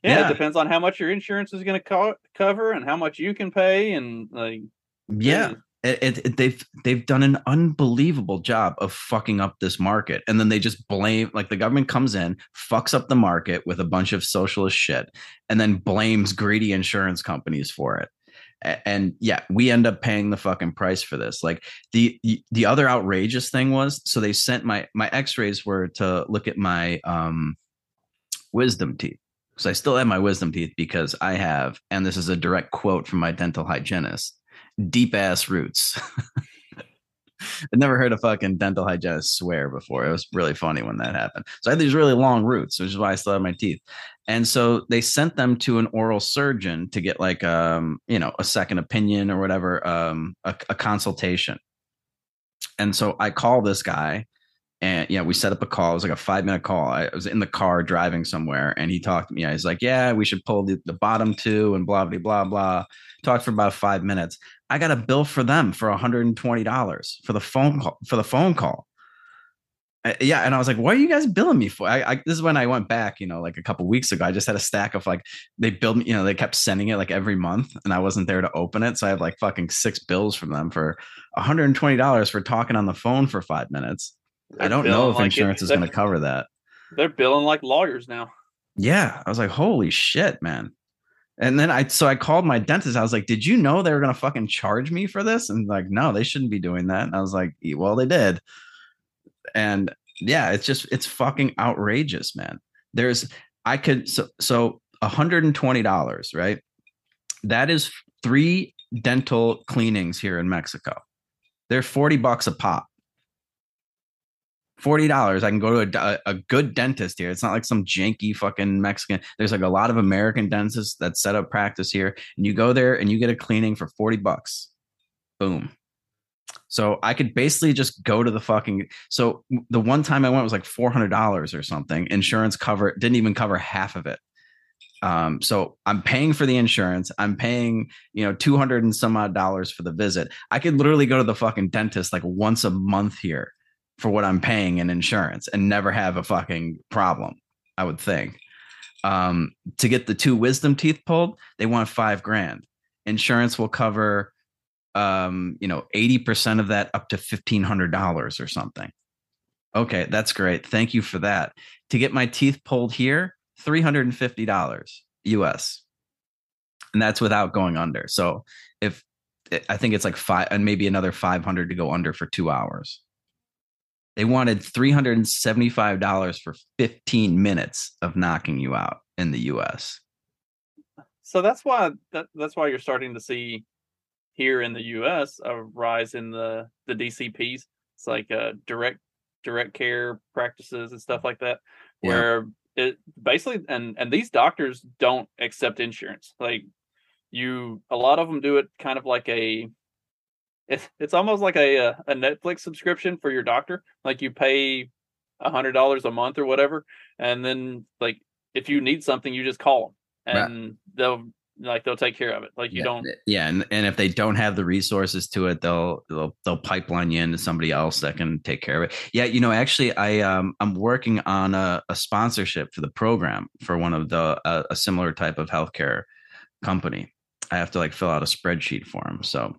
Yeah, Yeah. it depends on how much your insurance is going to co- cover and how much you can pay and like Yeah. It, it, it- they've they've done an unbelievable job of fucking up this market and then they just blame like the government comes in fucks up the market with a bunch of socialist shit and then blames greedy insurance companies for it A- and yeah we end up paying the fucking price for this like the the other outrageous thing was so they sent my my x-rays were to look at my um wisdom teeth so i still have my wisdom teeth because i have and this is a direct quote from my dental hygienist deep ass roots. I'd never heard a fucking dental hygienist swear before. It was really funny when that happened. So I had these really long roots, which is why I still have my teeth. And so they sent them to an oral surgeon to get like um, you know, a second opinion or whatever, um, a, a consultation. And so I call this guy and yeah, we set up a call. It was like a five minute call. I was in the car driving somewhere and he talked to me. I was like, Yeah, we should pull the, the bottom two and blah blah blah blah. Talked for about five minutes. I got a bill for them for $120 for the phone call for the phone call. Uh, yeah, and I was like, "What are you guys billing me for?" I, I this is when I went back, you know, like a couple weeks ago. I just had a stack of like they billed me, you know, they kept sending it like every month, and I wasn't there to open it, so I have like fucking six bills from them for $120 for talking on the phone for five minutes. I don't know if like insurance is going to cover that. They're billing like lawyers now. Yeah, I was like, "Holy shit, man!" And then I so I called my dentist. I was like, "Did you know they were going to fucking charge me for this?" And like, "No, they shouldn't be doing that." And I was like, "E- "Well, they did." And yeah, it's just it's fucking outrageous, man. There's I could so so $120, right? That is three dental cleanings here in Mexico. They're 40 bucks a pop. Forty dollars, I can go to a, a good dentist here. It's not like some janky fucking Mexican. There's like a lot of American dentists that set up practice here, and you go there and you get a cleaning for forty bucks. Boom. So I could basically just go to the fucking. So the one time I went was like four hundred dollars or something. Insurance cover didn't even cover half of it. Um, so I'm paying for the insurance. I'm paying, you know, 200 and some odd dollars for the visit. I could literally go to the fucking dentist like once a month here for what I'm paying in insurance and never have a fucking problem, I would think. Um, to get the two wisdom teeth pulled, they want five grand. Insurance will cover, um, you know, 80% of that up to $1,500 or something. Okay, that's great. Thank you for that. To get my teeth pulled here, $350 US. And that's without going under. So if I think it's like five and maybe another 500 to go under for two hours. They wanted $375 for 15 minutes of knocking you out in the US. So that's why that, that's why you're starting to see here in the US a rise in the the DCPs. It's like uh direct direct care practices and stuff like that Yeah. where it basically and and these doctors don't accept insurance. Like you a lot of them do it kind of like a it's it's almost like a uh, a Netflix subscription for your doctor. Like you pay a hundred dollars a month or whatever, and then like if you need something, you just call them, Right. and they'll like they'll take care of it. Like you yeah, don't. yeah, and, and if they don't have the resources to it, they'll they'll they'll pipeline you into somebody else that can take care of it. Yeah, you know, actually, I um I'm working on a, a sponsorship for the program for one of the a, a similar type of healthcare company. I have to like fill out a spreadsheet for them. So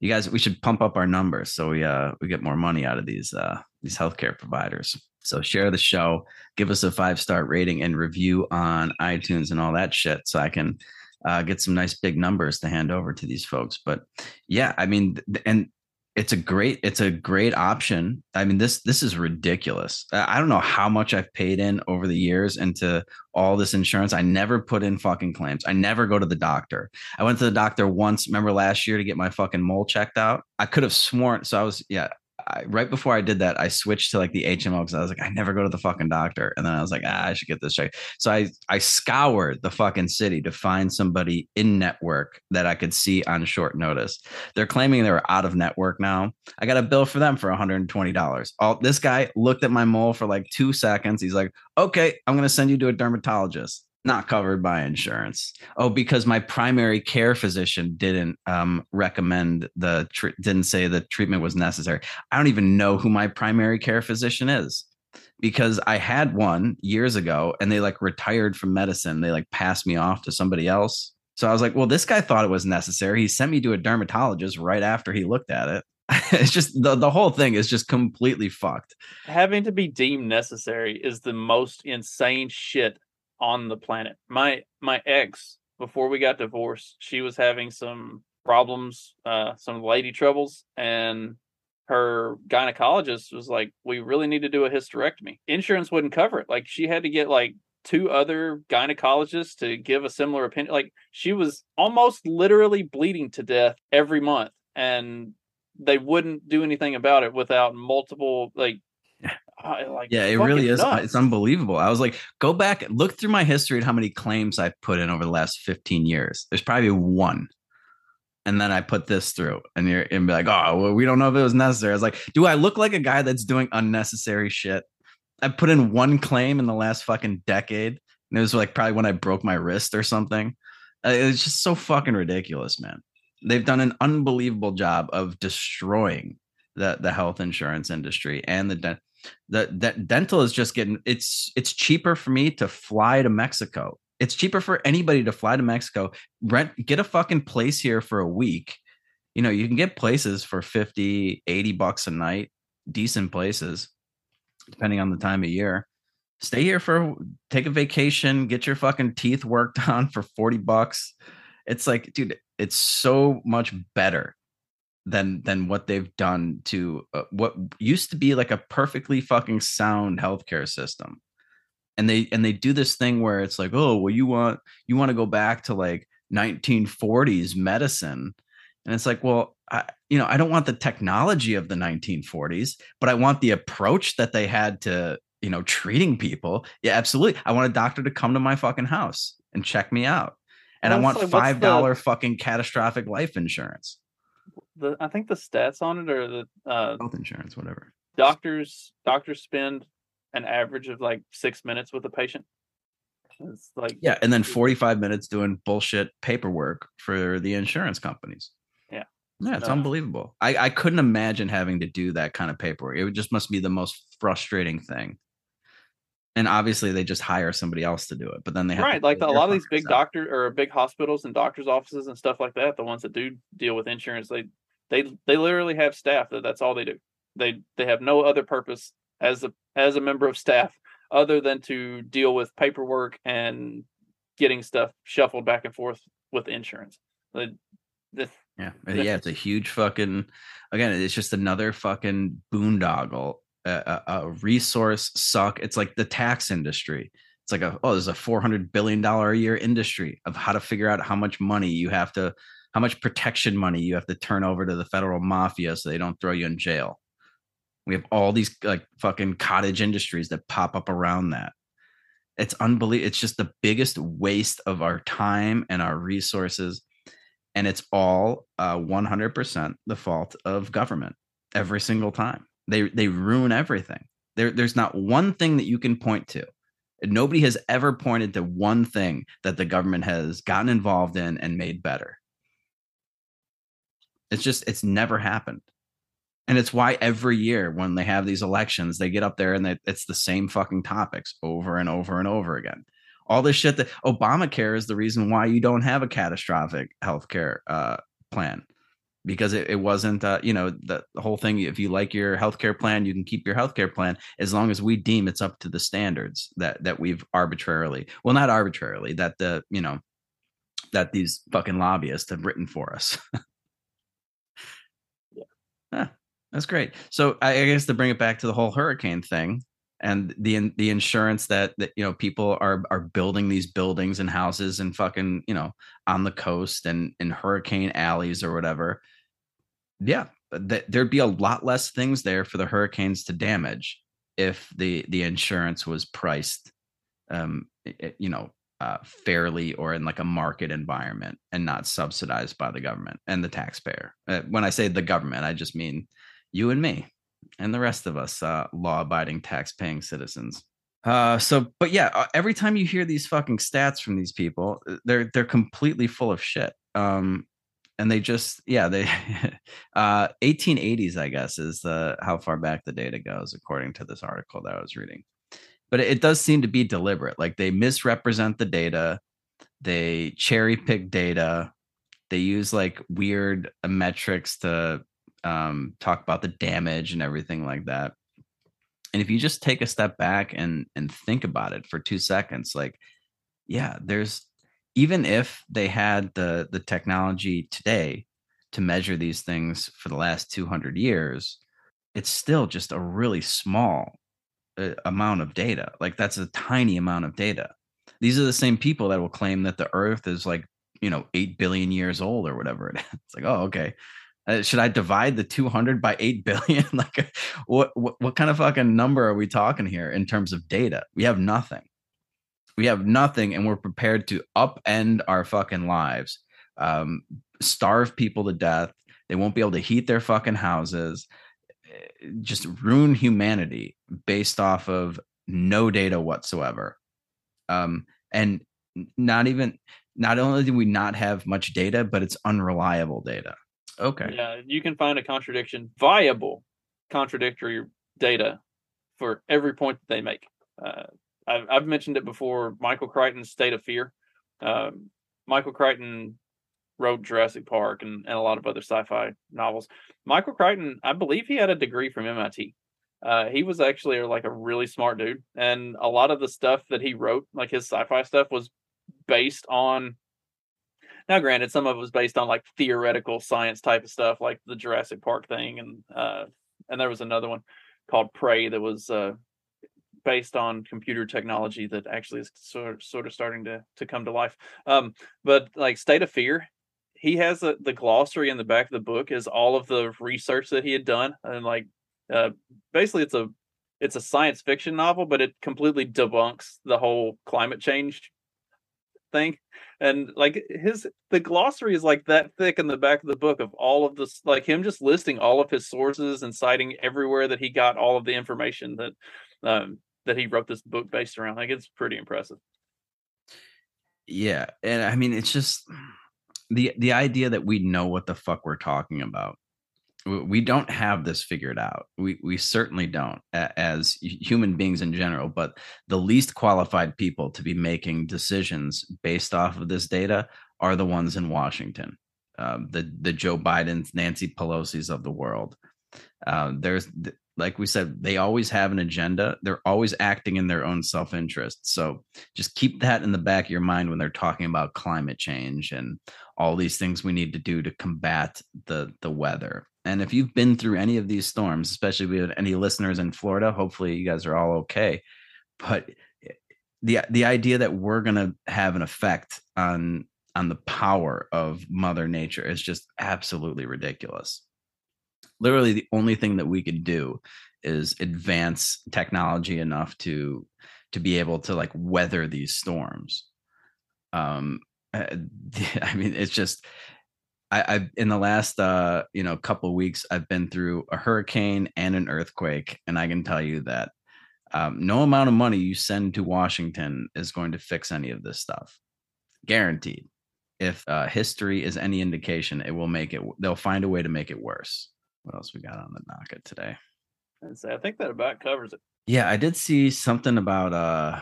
you guys, we should pump up our numbers so we uh we get more money out of these uh these healthcare providers. So share the show, give us a five star rating and review on iTunes and all that shit, so I can uh, get some nice big numbers to hand over to these folks. But yeah, I mean, and it's a great it's a great option. I mean, this this is ridiculous. I don't know how much I've paid in over the years into all this insurance. I never put in fucking claims. I never go to the doctor. I went to the doctor once. Remember last year to get my fucking mole checked out. I could have sworn. So I was yeah. I, right before I did that, I switched to like the HMO because I was like, I never go to the fucking doctor, and then I was like, ah, I should get this checked. So I I scoured the fucking city to find somebody in network that I could see on short notice. They're claiming they're out of network now. I got a bill for them for $120. All this guy looked at my mole for like two seconds. He's like, okay, I'm gonna send you to a dermatologist. Not covered by insurance. Oh, because my primary care physician didn't um, recommend the tr- didn't say the treatment was necessary. I don't even know who my primary care physician is because I had one years ago and they like retired from medicine. They like passed me off to somebody else. So I was like, well, this guy thought it was necessary. He sent me to a dermatologist right after he looked at it. it's just the, the whole thing is just completely fucked. having to be deemed necessary is the most insane shit on the planet. My my ex, before we got divorced, she was having some problems, uh, some lady troubles, and her gynecologist was like, "We really need to do a hysterectomy." Insurance wouldn't cover it. Like she had to get like two other gynecologists to give a similar opinion. Like she was almost literally bleeding to death every month, and they wouldn't do anything about it without multiple like uh, like Yeah, it really is. nuts. It's unbelievable. I was like, go back, look through my history and how many claims I've put in over the last 15 years. There's probably one. And then I put this through, and you're and be like, oh, well, we don't know if it was necessary. I was like, do I look like a guy that's doing unnecessary shit? I put in one claim in the last fucking decade, and it was like probably when I broke my wrist or something. Uh, It's just so fucking ridiculous, man. They've done an unbelievable job of destroying the the health insurance industry and the dent the, the dental is just getting it's it's cheaper for me to fly to Mexico. It's cheaper for anybody to fly to Mexico, rent get a fucking place here for a week. You know, you can get places for 50, 80 bucks a night, decent places depending on the time of year. Stay here for take a vacation, get your fucking teeth worked on for 40 bucks. It's like, dude, it's so much better than than what they've done to uh, what used to be like a perfectly fucking sound healthcare system. And they and they do this thing where it's like oh well you want you want to go back to like 1940s medicine. And it's like well I, you know i don't want the technology of the 1940s but i want the approach that they had to you know treating people. Yeah absolutely. I want a doctor to come to my fucking house and check me out. And i want like, five dollar fucking catastrophic life insurance the I think the stats on it are the uh, health insurance whatever doctors doctors spend an average of like six minutes with a patient. It's like Yeah, and then 45 minutes doing bullshit paperwork for the insurance companies. Yeah. Yeah, it's Uh, unbelievable. I, I couldn't imagine having to do that kind of paperwork. It just must be the most frustrating thing. And obviously they just hire somebody else to do it, but then they have right like the, a lot of these big self. doctor or big hospitals and doctors offices and stuff like that the ones that do deal with insurance they they they literally have staff that that's all they do they they have no other purpose as a as a member of staff other than to deal with paperwork and getting stuff shuffled back and forth with insurance the, the, Yeah, yeah, it's a huge fucking. Again, it's just another fucking boondoggle, a, a, a resource suck. It's like the tax industry. It's like a oh, there's a four hundred billion dollar a year industry of how to figure out how much money you have to, how much protection money you have to turn over to the federal mafia so they don't throw you in jail. We have all these like fucking cottage industries that pop up around that. It's unbelievable. It's just the biggest waste of our time and our resources and it's all uh, 100% the fault of government every single time. They they ruin everything. There there's not one thing that you can point to. Nobody has ever pointed to one thing that the government has gotten involved in and made better. It's just it's never happened. And it's why every year when they have these elections, they get up there and they, it's the same fucking topics over and over and over again all this shit that Obamacare is the reason why you don't have a catastrophic healthcare uh, plan because it, it wasn't, uh, you know, the, the whole thing. If you like your healthcare plan, you can keep your healthcare plan as long as we deem it's up to the standards that that we've arbitrarily, well, not arbitrarily, that the you know that these fucking lobbyists have written for us. yeah, that's great. So I, I guess to bring it back to the whole hurricane thing, and the the insurance that that you know people are are building these buildings and houses and fucking you know on the coast and in hurricane alleys or whatever yeah that there'd be a lot less things there for the hurricanes to damage if the the insurance was priced um you know uh, fairly or in like a market environment and not subsidized by the government and the taxpayer uh, when i say the government i just mean you and me and the rest of us uh, law-abiding tax-paying citizens. Uh, so, but yeah, uh, every time you hear these fucking stats from these people, uh, they're they're completely full of shit. Um, and they just yeah they uh 1880s I guess is the how far back the data goes according to this article that I was reading. But it, does seem to be deliberate. Like they misrepresent the data, they cherry pick data, they use like weird uh, metrics to um, talk about the damage and everything like that. And if you just take a step back and and think about it for two seconds, like, yeah, there's even if they had the the technology today to measure these things for the last 200 years, it's still just a really small amount of data. Like that's a tiny amount of data. These are the same people that will claim that the Earth is like you know 8 billion years old or whatever it is. It's like, oh, okay uh, should I divide the 200 by 8 billion? like, what, what what kind of fucking number are we talking here in terms of data? We have nothing. We have nothing, and we're prepared to upend our fucking lives, um, starve people to death. They won't be able to heat their fucking houses, just ruin humanity based off of no data whatsoever. Um, and not even, not only do we not have much data, but it's unreliable data. Okay. Yeah, you can find a contradiction, viable contradictory data for every point that they make. Uh, I've, I've mentioned it before. Michael Crichton's State of Fear. Um, Michael Crichton wrote Jurassic Park and, and a lot of other sci-fi novels. Michael Crichton, I believe he had a degree from MIT. Uh, he was actually like a really smart dude, and a lot of the stuff that he wrote, like his sci-fi stuff, was based on now, granted, some of it was based on like theoretical science type of stuff, like the Jurassic Park thing, and uh, and there was another one called Prey that was uh, based on computer technology that actually is sort of, sort of starting to to come to life. Um, but like State of Fear, he has a, the glossary in the back of the book is all of the research that he had done, and like uh, basically it's a it's a science fiction novel, but it completely debunks the whole climate change thing. And like his the glossary is like that thick in the back of the book of all of this like him just listing all of his sources and citing everywhere that he got all of the information that um that he wrote this book based around. Like it's pretty impressive. Yeah, and I mean it's just the the idea that we know what the fuck we're talking about. We don't have this figured out. We we certainly don't as human beings in general, but the least qualified people to be making decisions based off of this data are the ones in Washington. Um, the the Joe Biden's, Nancy Pelosi's of the world. Uh, there's th- like we said, they always have an agenda. They're always acting in their own self interest. So just keep that in the back of your mind when they're talking about climate change and all these things we need to do to combat the the weather. And if you've been through any of these storms, especially if we have any listeners in Florida, hopefully you guys are all okay. But the the idea that we're gonna have an effect on on the power of Mother Nature is just absolutely ridiculous. Literally, the only thing that we could do is advance technology enough to to be able to like weather these storms. Um, uh, I mean, it's just I, I've in the last uh you know couple weeks I've been through a hurricane and an earthquake, and I can tell you that um, no amount of money you send to Washington is going to fix any of this stuff, guaranteed. If uh, history is any indication, it will make it. They'll find a way to make it worse. What else we got on the docket today? And so I think that about covers it. Yeah, I did see something about uh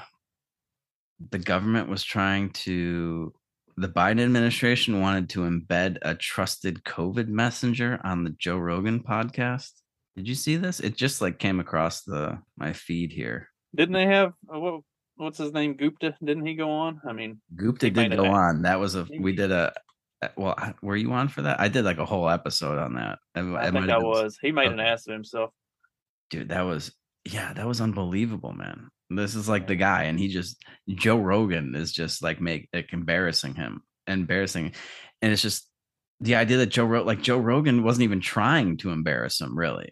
the government was trying to the Biden administration wanted to embed a trusted COVID messenger on the Joe Rogan podcast. Did you see this? It just like came across the my feed here. Didn't they have uh, what, what's his name Gupta? Didn't he go on? I mean, Gupta did go had- on. That was a we did a Uh, well. I- Were you on for that? I did like a whole episode on that. I it think I been- was. He made an ass of himself. dude that was yeah that was unbelievable man this is like the guy and he just joe rogan is just like make like embarrassing him embarrassing and it's just the idea that joe wrote like joe rogan wasn't even trying to embarrass him really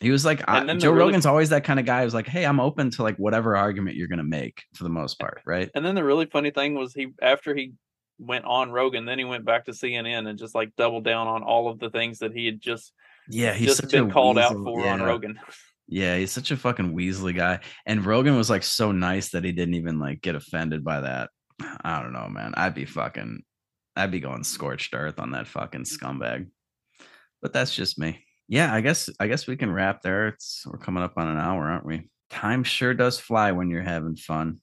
he was like I, And then the joe really- rogan's always that kind of guy who's like hey i'm open to like whatever argument you're gonna make for the most part right And then the really funny thing was he after he went on Rogan, then he went back to CNN and just like doubled down on all of the things that he had just yeah he's just been called out weasel. for on Rogan. Yeah, he's such a fucking Weasley guy. And Rogan was like so nice that he didn't even like get offended by that. I don't know, man. I'd be fucking I'd be going scorched earth on that fucking scumbag. But that's just me. Yeah, I guess I guess we can wrap there. It's we're coming up on an hour, aren't we? Time sure does fly when you're having fun.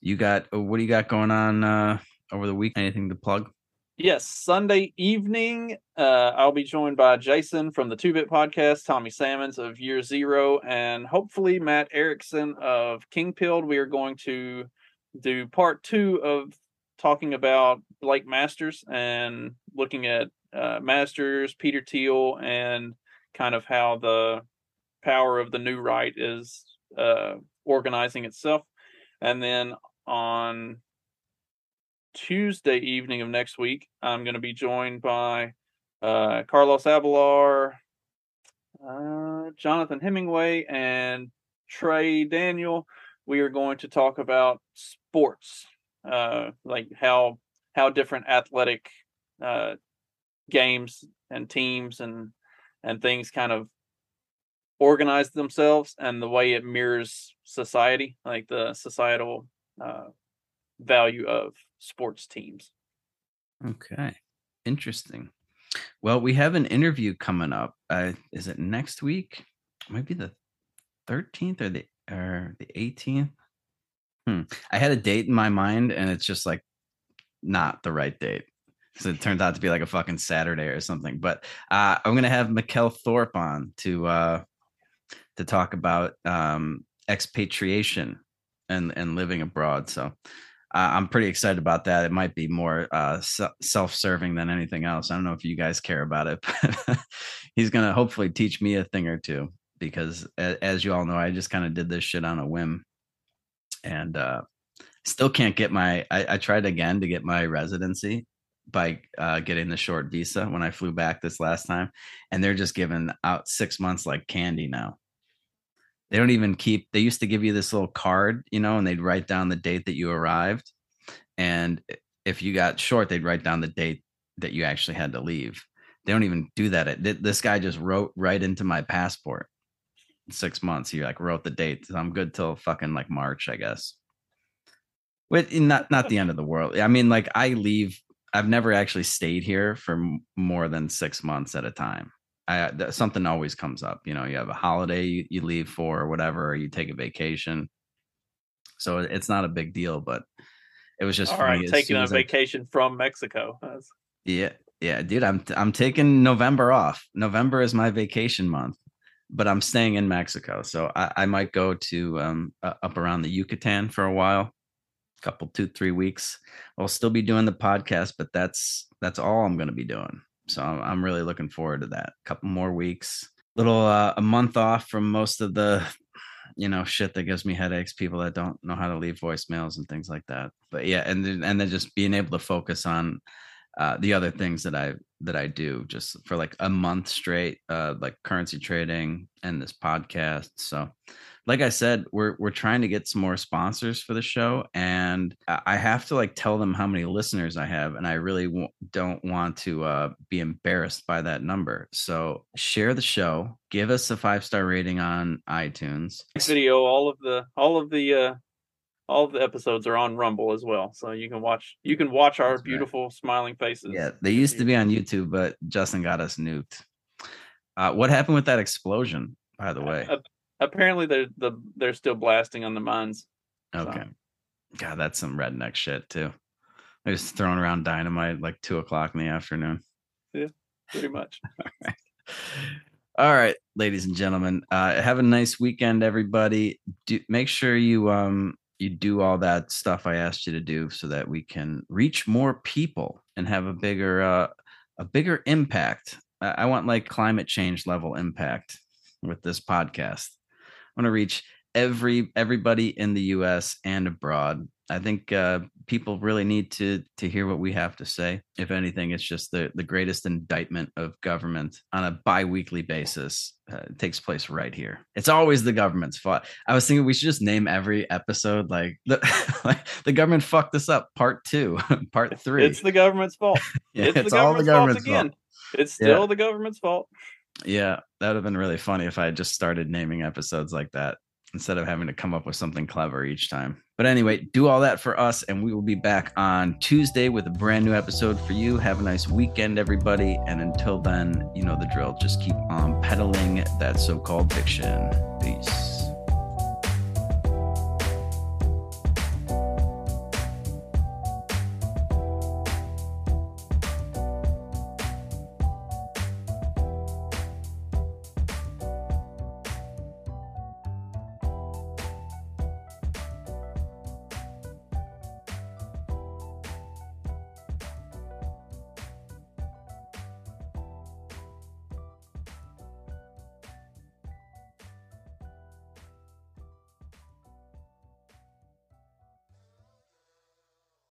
You got uh, what do you got going on uh over the week? Anything to plug? Yes, Sunday evening, uh, I'll be joined by Jason from the Two Bit Podcast, Tommy Salmons of Year Zero, and hopefully Matt Erickson of King Pilled. We are going to do part two of talking about Blake Masters and looking at uh, Masters, Peter Thiel, and kind of how the power of the new right is uh, organizing itself. And then on Tuesday evening of next week, I'm going to be joined by uh, Carlos Abelar, uh, Jonathan Hemingway, and Trey Daniel. We are going to talk about sports, uh, like how how different athletic uh, games and teams and and things kind of organize themselves and the way it mirrors society, like the societal uh, value of sports teams. Okay. Interesting. Well, we have an interview coming up. Uh, is it next week? It might be the 13th or the or the 18th. Hmm. I had a date in my mind and it's just like not the right date. So it turns out to be like a fucking Saturday or something. But uh, I'm gonna have Mikkel Thorup on to uh, to talk about um, expatriation and and living abroad. So I'm pretty excited about that. It might be more uh, self-serving than anything else. I don't know if you guys care about it, but he's gonna hopefully teach me a thing or two because, as you all know, I just kind of did this shit on a whim, and uh, still can't get my. I, I tried again to get my residency by uh, getting the short visa when I flew back this last time, and they're just giving out six months like candy now they don't even keep they used to give you this little card you know and they'd write down the date that you arrived and if you got short they'd write down the date that you actually had to leave they don't even do that this guy just wrote right into my passport six months he like wrote the date i'm good till fucking like march i guess But not not the end of the world. I mean, like I leave. I've never actually stayed here for more than six months at a time. I th- something always comes up. You know, you have a holiday you, you leave for or whatever, or you take a vacation. So it's not a big deal, but it was just All funny. right, taking a as I- vacation from Mexico. That's- yeah, yeah, dude. I'm I'm taking November off. November is my vacation month, but I'm staying in Mexico, so I, I might go to um uh, up around the Yucatan for a while, couple two three weeks. I'll still be doing the podcast, but that's that's all I'm going to be doing. So I'm, I'm really looking forward to that. A couple more weeks, little uh, a month off from most of the you know shit that gives me headaches people that don't know how to leave voicemails and things like that but yeah and and then just being able to focus on uh, the other things that I that I do just for like a month straight, uh, like currency trading and this podcast. So, like I said, we're we're trying to get some more sponsors for the show, and I have to like tell them how many listeners I have, and I really w- don't want to uh, be embarrassed by that number. So, share the show, give us a five star rating on iTunes. video all of the all of the uh all of the episodes are on rumble as well so you can watch you can watch our That's right. beautiful smiling faces Yeah, they used to be on YouTube, but Justin got us nuked. Uh, what happened with that explosion? By the way, apparently they're the they're still blasting on the mines so- okay. God, that's some redneck shit too. They was throwing around dynamite like two o'clock in the afternoon. Yeah, pretty much All right, ladies and gentlemen, uh, have a nice weekend, everybody. Do make sure you um you do all that stuff I asked you to do so that we can reach more people and have a bigger uh, a bigger impact. I, I want like climate change level impact with this podcast. I want to reach every everybody in the U.S. and abroad. I think uh, people really need to to hear what we have to say. If anything, it's just the the greatest indictment of government on a biweekly basis. Uh, takes place right here. It's always the government's fault. I was thinking we should just name every episode like the like the government fucked this up. Part two, part three. it's the government's fault Yeah, it's, the government's, fault again it's Yeah. still the government's fault Yeah, that would have been really funny if I had just started naming episodes like that instead of having to come up with something clever each time. But anyway, do all that for us, and we will be back on Tuesday with a brand new episode for you. Have a nice weekend, everybody. And until then, you know the drill. Just keep on peddling that so called fiction. Peace.